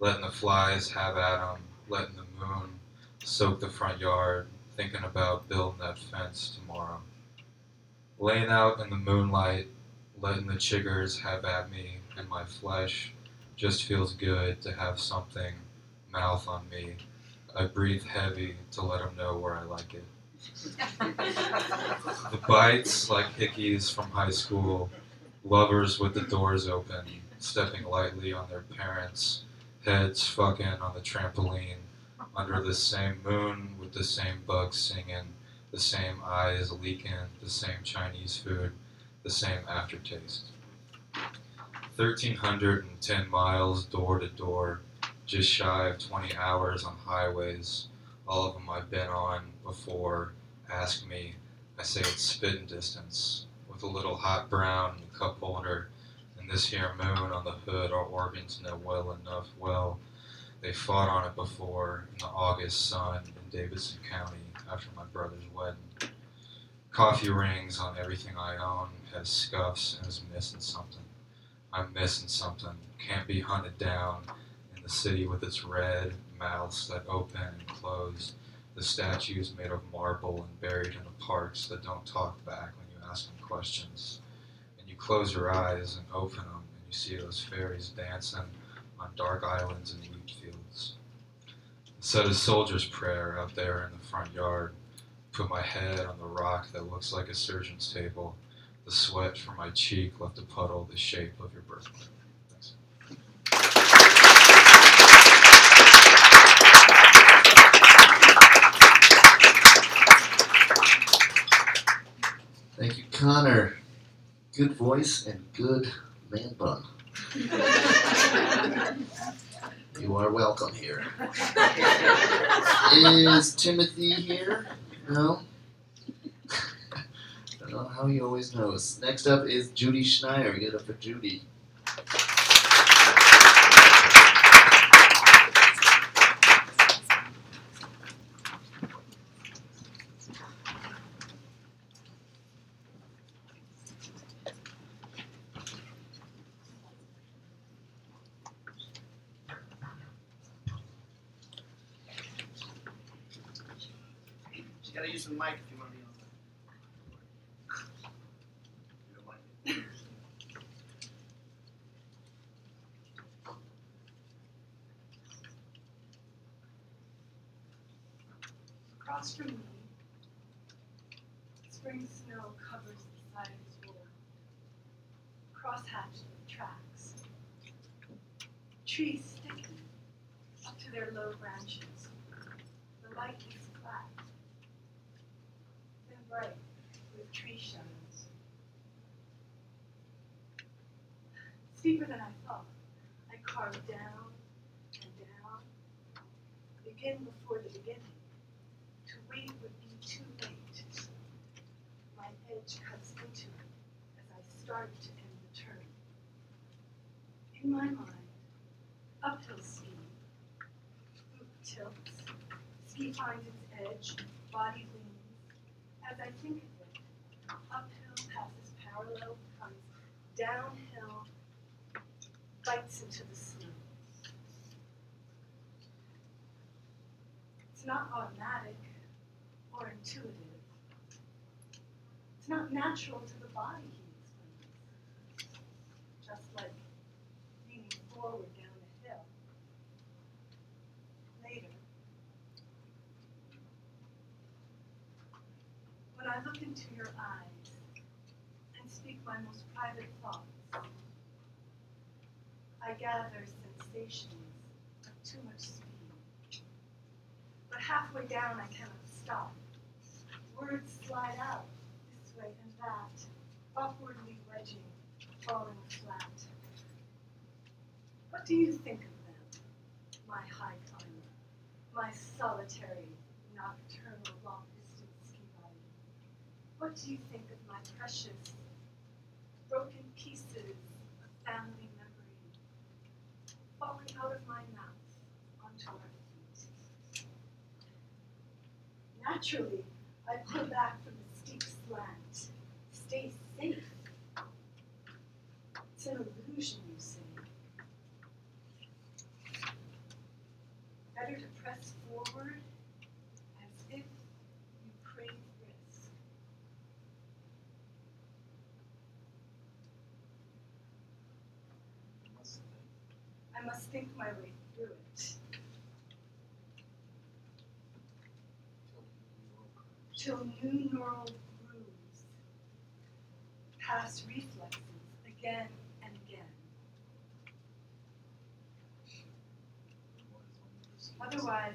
S13: Letting the flies have at 'em, letting the moon soak the front yard, thinking about building that fence tomorrow. Laying out in the moonlight, letting the chiggers have at me, and my flesh just feels good to have something mouth on me. I breathe heavy to let 'em know where I like it. The bites like hickeys from high school, lovers with the doors open, stepping lightly on their parents, heads fucking on the trampoline, under the same moon with the same bugs singing, the same eyes leaking, the same Chinese food, the same aftertaste. 1,310 miles door to door, just shy of 20 hours on highways, all of them I've been on before. Ask me, I say it's spitting distance, with a little hot brown in the cup holder, and this here moon on the hood our organs know well enough well. They fought on it before in the August sun in Davidson County after my brother's wedding. Coffee rings on everything I own, has scuffs, and is missing something. I'm missing something. Can't be hunted down in the city with its red mouths that open and close. The statues made of marble and buried in the parks that don't talk back when you ask them questions. And you close your eyes and open them, and you see those fairies dancing on dark islands and wheat fields. I said a soldier's prayer out there in the front yard. Put my head on the rock that looks like a surgeon's table. The sweat from my cheek left a puddle the shape of your birthday.
S2: Thank you, Connor. Good voice and good man bun. You are welcome here. Is Timothy here? No? I don't know how he always knows. Next up is Judy Schneider. Get up for Judy.
S6: The mic if you want to be on.
S14: Across from me, spring snow covers the side of his wall. Crosshatched tracks. Trees stiffen up to their low branches. The light is flat, then bright with tree shadows. Steeper than I thought, I carved down and down. Begin before the beginning. To wait would be too late. My edge cuts into it as I start to end the turn. In my mind, uphill ski. Boot tilts. Ski finds its edge. Body leans. As I think of it, uphill passes parallel, comes downhill, bites into the snow. It's not automatic or intuitive. It's not natural to the body, he explains. Just like leaning forward down a hill. Later, when I look into your eyes and speak my most private thoughts, I gather sensations of too much speed. Halfway down, I cannot stop. Words slide out this way and that, awkwardly wedging, falling flat. What do you think of them? my high climber, my solitary, nocturnal, long distance ski. What do you think of my precious, broken pieces of family memory falling out of my mouth onto our feet? Naturally, I pull back from the steep slant. Stay safe. It's an illusion, you say. Better to press forward as if you crave risk. I must think my way through it. Till new neural grooves pass reflexes again and again. Otherwise,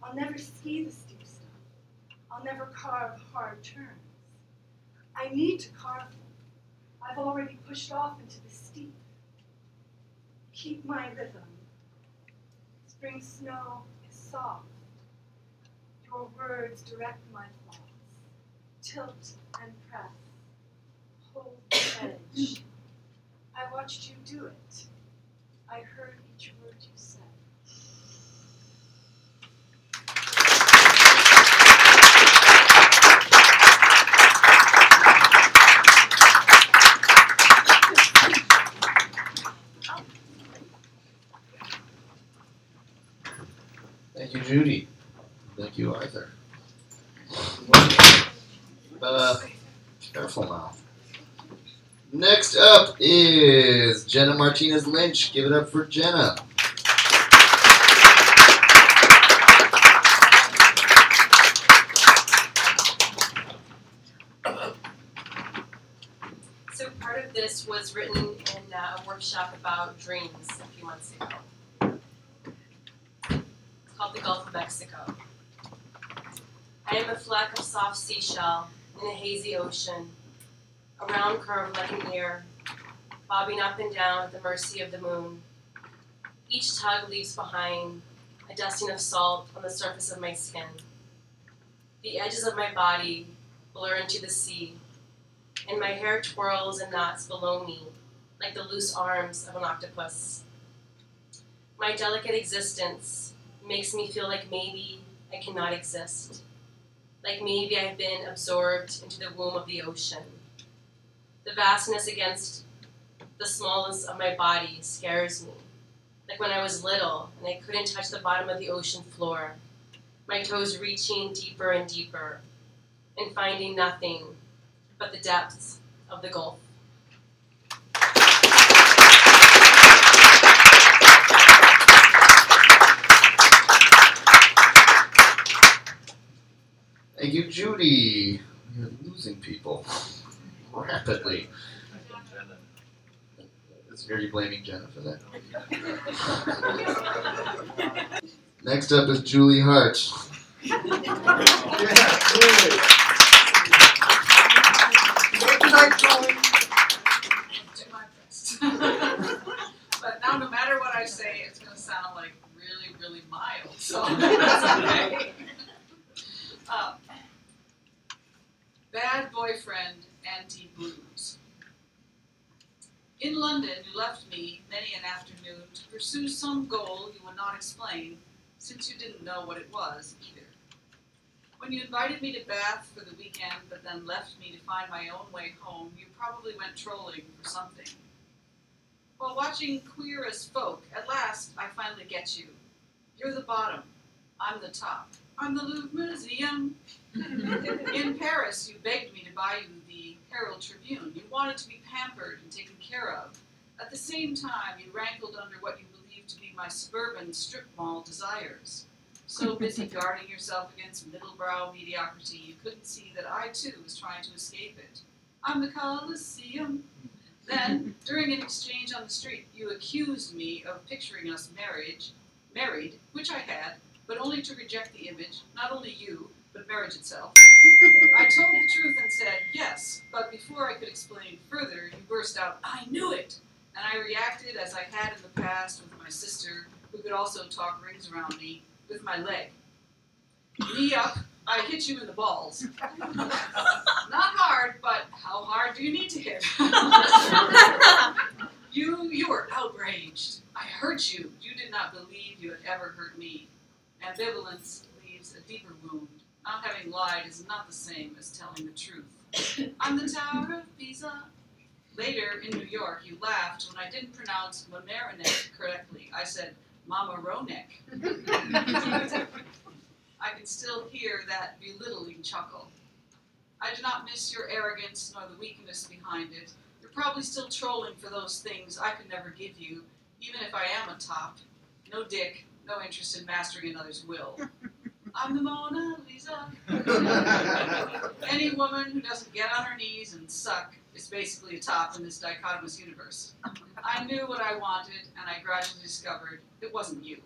S14: I'll never ski the steep stuff. I'll never carve hard turns. I need to carve them. I've already pushed off into the steep. Keep my rhythm. Spring snow is soft. Your words direct my thoughts. Tilt and press. Hold the edge. I watched you do it. I heard each word you said.
S2: Thank you, Judy. Thank you, Arthur. Uh, careful now. Next up is Jenna Martinez Lynch. Give it up for Jenna.
S15: So part of this was written in uh, a workshop about dreams a few months ago. It's called The Gulf of Mexico. Am a soft seashell in a hazy ocean, a round curve like an ear, bobbing up and down at the mercy of the moon. Each tug leaves behind a dusting of salt on the surface of my skin. The edges of my body blur into the sea, and my hair twirls and knots below me like the loose arms of an octopus. My delicate existence makes me feel like maybe I cannot exist, like maybe I've been absorbed into the womb of the ocean. The vastness against the smallness of my body scares me, like when I was little and I couldn't touch the bottom of the ocean floor, my toes reaching deeper and deeper and finding nothing but the depths of the Gulf.
S2: Thank you, Judy. You're losing people rapidly. Are you blaming Jenna for that? Next up is Julie Hart.
S16: Do my best. but now, no matter what I say, it's going to sound like really, really mild. So that's okay. Um, bad boyfriend, anti blues. In London, you left me many an afternoon to pursue some goal you would not explain, since you didn't know what it was either. When you invited me to Bath for the weekend, but then left me to find my own way home, you probably went trolling for something. While watching Queer as Folk, at last I finally get you. You're the bottom, I'm the top. I'm the Louvre Museum. In Paris, you begged me to buy you the Herald Tribune. You wanted to be pampered and taken care of. At the same time, you rankled under what you believed to be my suburban strip mall desires. So busy guarding yourself against middlebrow mediocrity, you couldn't see that I too was trying to escape it. I'm the Colosseum. Then, during an exchange on the street, you accused me of picturing us marriage, married, which I had, but only to reject the image, not only you, but marriage itself. I told the truth and said yes, but before I could explain further, you burst out, I knew it! And I reacted as I had in the past with my sister, who could also talk rings around me with my leg. Knee up, I hit you in the balls. Not hard, but how hard do you need to hit? you you were outraged. I hurt you. You did not believe you had ever hurt me. Ambivalence leaves a deeper wound. Not having lied is not the same as telling the truth. I'm the Tower of Pisa. Later in New York, you laughed when I didn't pronounce Mamaroneck correctly. I said Mamaroneck. I can still hear that belittling chuckle. I do not miss your arrogance nor the weakness behind it. You're probably still trolling for those things I could never give you, even if I am a top. No dick, no interest in mastering another's will. I'm the Mona Lisa. Any woman who doesn't get on her knees and suck is basically a top in this dichotomous universe. I knew what I wanted, and I gradually discovered it wasn't you.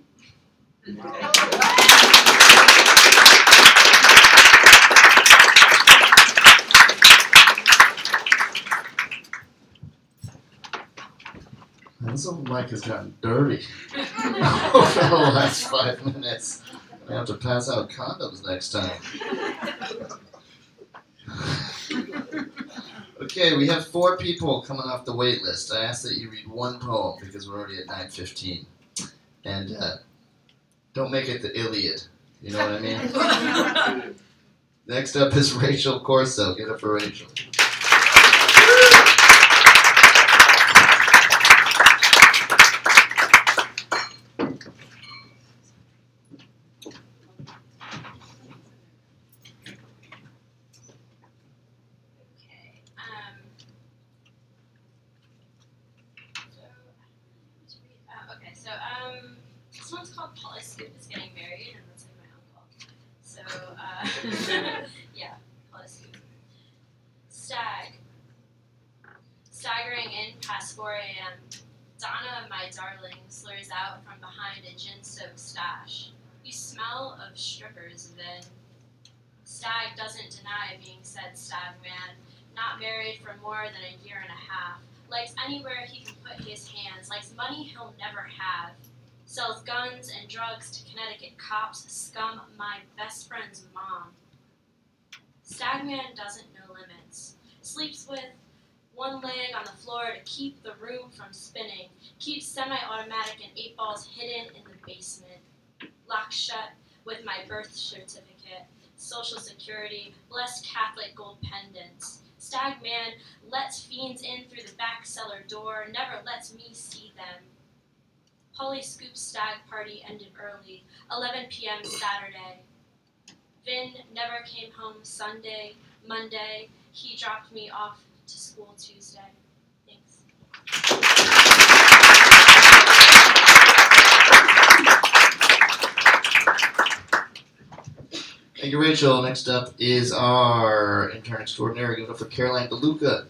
S2: This old mic has gotten dirty over the last five minutes. I have to pass out condoms next time. Okay, we have four people coming off the wait list. I ask that you read one poem because we're already at 9.15. And uh, don't make it the Iliad. You know what I mean? Next up is Rachel Corso. Get up for Rachel.
S17: Um, so, uh, okay, so um, this one's called Polly Scoop is getting married, and that's like my uncle. So, uh, yeah, Polly Scoop. Stag. Staggering in past 4 a.m., Donna, my darling, slurs out from behind a gin-soaked stash. You smell of strippers, then. Stag doesn't deny being said stag man, not married for more than a year and a half, likes anywhere he can put his hands, likes money he'll never have, sells guns and drugs to Connecticut cops, scum my best friend's mom. Stagman doesn't know limits, sleeps with one leg on the floor to keep the room from spinning, keeps semi-automatic and eight balls hidden in the basement, locked shut with my birth certificate, social security, blessed Catholic gold pendants. Stag man lets fiends in through the back cellar door, never lets me see them. Polly Scoop's stag party ended early, 11 p.m. Saturday. Vin never came home Sunday, Monday. He dropped me off to school Tuesday. Thanks.
S2: Thank you, Rachel. Next up is our intern extraordinary. It up for Caroline DeLuca.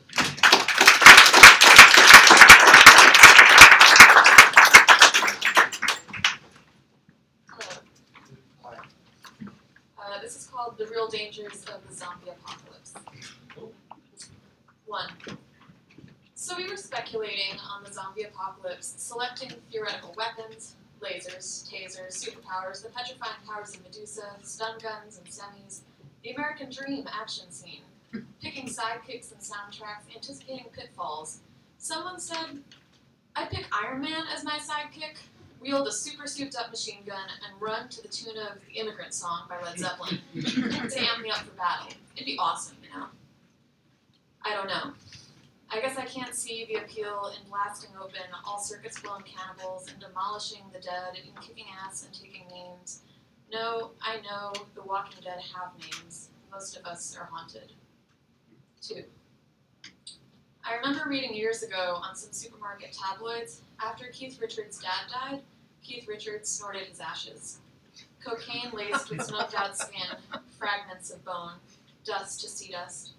S2: Hello.
S18: Uh, this is called The Real Dangers of the Zombie Apocalypse. One. So we were speculating on the zombie apocalypse, selecting theoretical weapons, lasers, tasers, superpowers, the petrifying powers of Medusa, stun guns and semis, the American Dream action scene, picking sidekicks and soundtracks, anticipating pitfalls. Someone said, I'd pick Iron Man as my sidekick, wield a super souped up machine gun, and run to the tune of the Immigrant Song by Led Zeppelin to amp me up for battle. It'd be awesome, you know? I don't know. I guess I can't see the appeal in blasting open all circuits blown cannibals and demolishing the dead and kicking ass and taking names. No, I know the Walking Dead have names. Most of us are haunted. Two. I remember reading years ago on some supermarket tabloids after Keith Richards' dad died, Keith Richards snorted his ashes. Cocaine laced with smoked out skin, fragments of bone, dust to sea dust.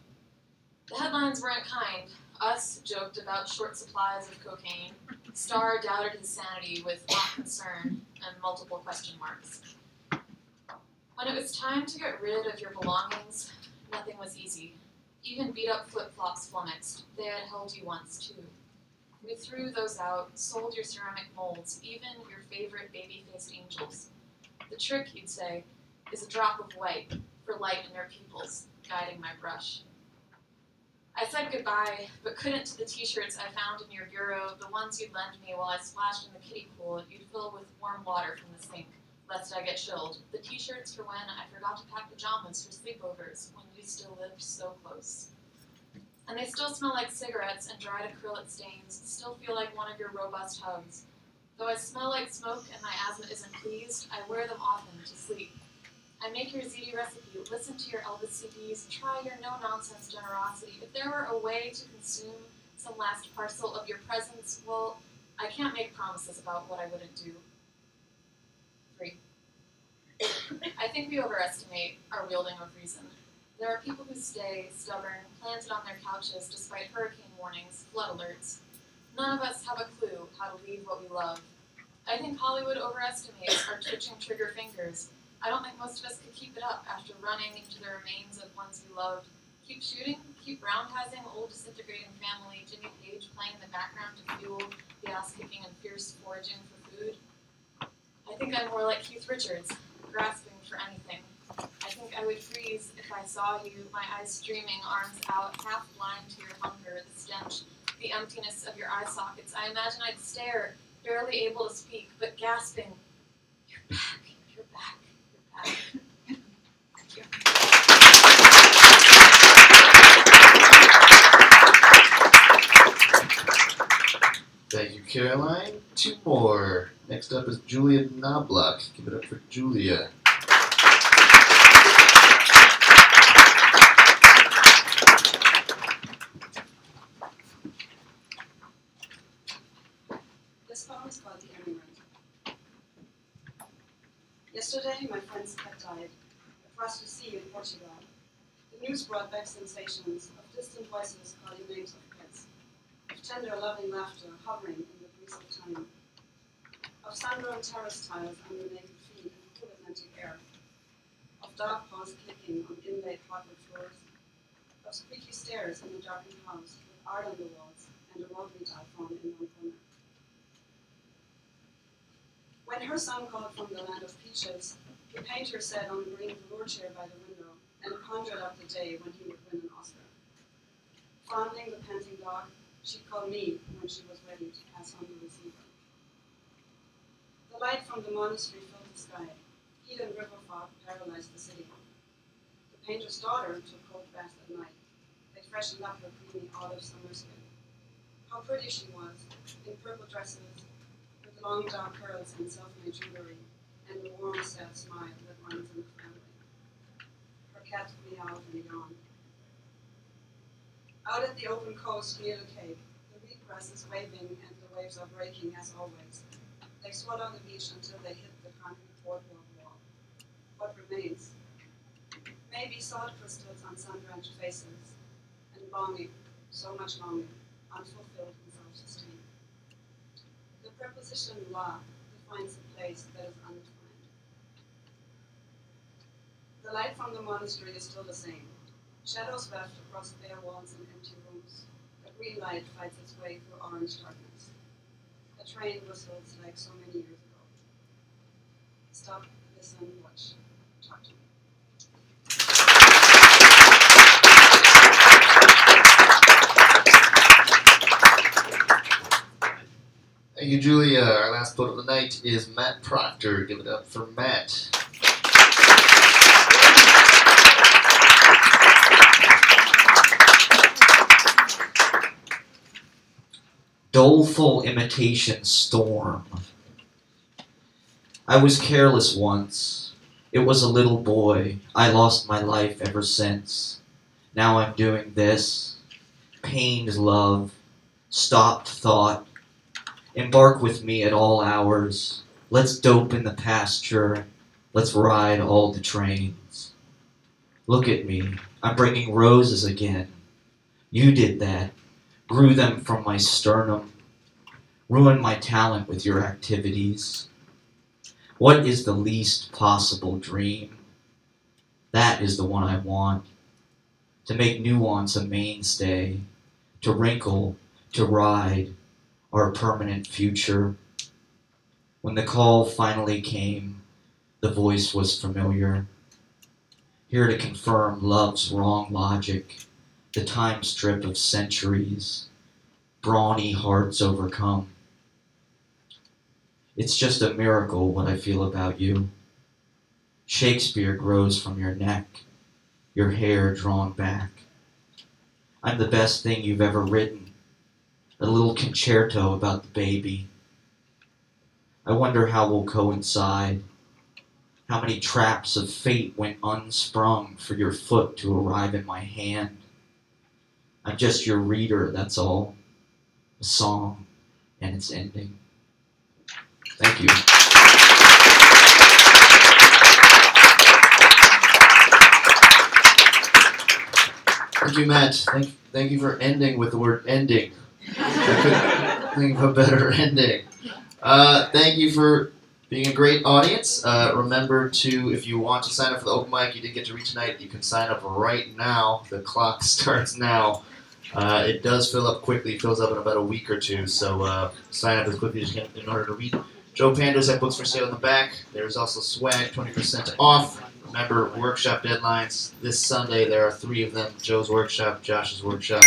S18: The headlines weren't kind. Us joked about short supplies of cocaine. Star doubted his sanity with mock concern and multiple question marks. When it was time to get rid of your belongings, nothing was easy. Even beat up flip flops flummoxed. They had held you once, too. We threw those out, sold your ceramic molds, even your favorite baby faced angels. The trick, you'd say, is a drop of white for light in their pupils, guiding my brush. I said goodbye, but couldn't to the t shirts I found in your bureau, the ones you'd lend me while I splashed in the kiddie pool you'd fill with warm water from the sink, lest I get chilled. The t shirts for when I forgot to pack pajamas for sleepovers when you still lived so close. And they still smell like cigarettes and dried acrylic stains, still feel like one of your robust hugs. Though I smell like smoke and my asthma isn't pleased, I wear them often to sleep. I make your ZD recipe, listen to your Elvis CDs, try your no nonsense generosity. If there were a way to consume some last parcel of your presence, well, I can't make promises about what I wouldn't do. Three. I think we overestimate our wielding of reason. There are people who stay stubborn, planted on their couches despite hurricane warnings, flood alerts. None of us have a clue how to leave what we love. I think Hollywood overestimates our twitching trigger fingers. I don't think most of us could keep it up after running into the remains of ones we loved. Keep shooting, keep roundhousing old disintegrating family, Jimmy Page playing in the background to fuel the ass kicking and fierce foraging for food. I think I'm more like Keith Richards, grasping for anything. I think I would freeze if I saw you, my eyes streaming, arms out, half blind to your hunger, the stench, the emptiness of your eye sockets. I imagine I'd stare, barely able to speak, but gasping, You're back. Thank you.
S2: Caroline. Two more. Next up is Julia Knobloch. Give it up for Julia.
S19: This poem is called The Immigrant. Yesterday, my friend's cat died across the sea in Portugal. The news brought back sensations of distant voices calling names of pets, of tender, loving laughter hovering in the breeze of time, of sun-browned terrace tiles under naked feet in the cool Atlantic air, of dark paws clicking on inlaid hardwood floors, of squeaky stairs in a darkened house with art on the walls and a rotary telephone in one corner. When her son called from the land of peaches, the painter sat on the green velour chair by the window and conjured up the day when he would win an Oscar. Fondling the panting dog, she called me when she was ready to pass on the receiver. The light from the monastery filled the sky. Heat and river fog paralyzed the city. The painter's daughter took cold baths at night. They freshened up her creamy olive summer skin. How pretty she was, in purple dresses, long dark curls and self-made jewelry, and the warm, sad smile that runs in the family. Her cat meowed and yawned. Out at the open coast near the Cape, the wheatgrass is waving and the waves are breaking as always. They swat on the beach until they hit the concrete boardwalk wall. What remains? Maybe salt crystals on sun-drenched faces, and longing, so much longing, unfulfilled. Preposition la defines a place that is undefined. The light from the monastery is still the same. Shadows left across bare walls and empty rooms. A green light fights its way through orange darkness. A train whistles like so many years ago. Stop, listen, watch, talk to me.
S2: Thank you, Julia. Our last poet of the night is Matt Proctor. Give it up for Matt.
S20: doleful imitation storm. I was careless once. It was a little boy. I lost my life ever since. Now I'm doing this. Pained love. Stopped thought. Embark with me at all hours. Let's dope in the pasture. Let's ride all the trains. Look at me. I'm bringing roses again. You did that grew them from my sternum, ruined my talent with your activities. What is the least possible dream? That is the one I want. To make nuance a mainstay, to wrinkle, to ride, our permanent future. When the call finally came, the voice was familiar. Here to confirm love's wrong logic, the time strip of centuries, brawny hearts overcome. It's just a miracle what I feel about you. Shakespeare grows from your neck, your hair drawn back. I'm the best thing you've ever written, a little concerto about the baby. I wonder how we'll coincide, how many traps of fate went unsprung for your foot to arrive in my hand. I'm just your reader, that's all. A song and its ending. Thank you.
S2: Thank you, Matt. Thank, thank you for ending with the word ending. Think of a better ending. Uh, thank you for being a great audience. Uh, remember to, if you want to sign up for the open mic, you didn't get to read tonight, you can sign up right now. The clock starts now. Uh, it does fill up quickly. It fills up in about a week or two. So uh, sign up as quickly as you can in order to read. Joe Pandos have books for sale in the back. There's also swag, 20% off. Remember, workshop deadlines. This Sunday, there are three of them Joe's workshop, Josh's workshop,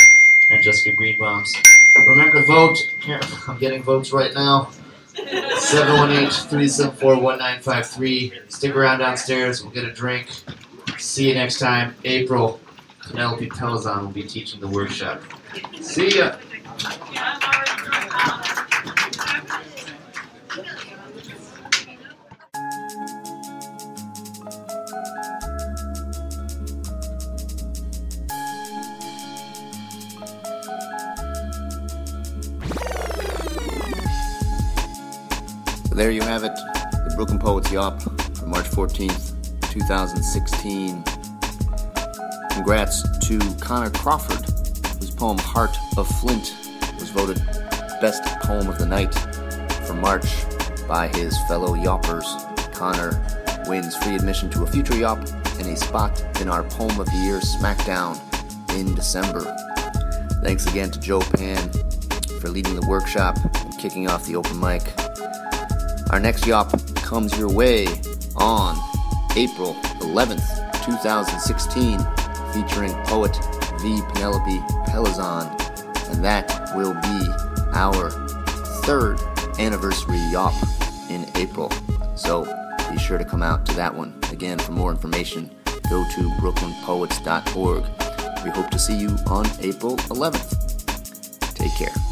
S2: and Jessica Greenbaum's. Remember to vote. Here, I'm getting votes right now. 718-374-1953. Stick around downstairs. We'll get a drink. See you next time. April, Penelope Pelizzon will be teaching the workshop. See ya.
S1: There you have it, the Brooklyn Poets Yawp for March 14th, 2016. Congrats to Connor Crawford, whose poem Heart of Flint was voted Best Poem of the Night for March by his fellow Yawpers. Connor wins free admission to a future Yawp and a spot in our Poem of the Year Smackdown in December. Thanks again to Joe Pan for leading the workshop and kicking off the open mic. Our next Yawp comes your way on April 11th, 2016, featuring poet V. Penelope Pelizzon, and that will be our third anniversary Yawp in April. So be sure to come out to that one. Again, for more information, go to brooklynpoets.org. We hope to see you on April 11th. Take care.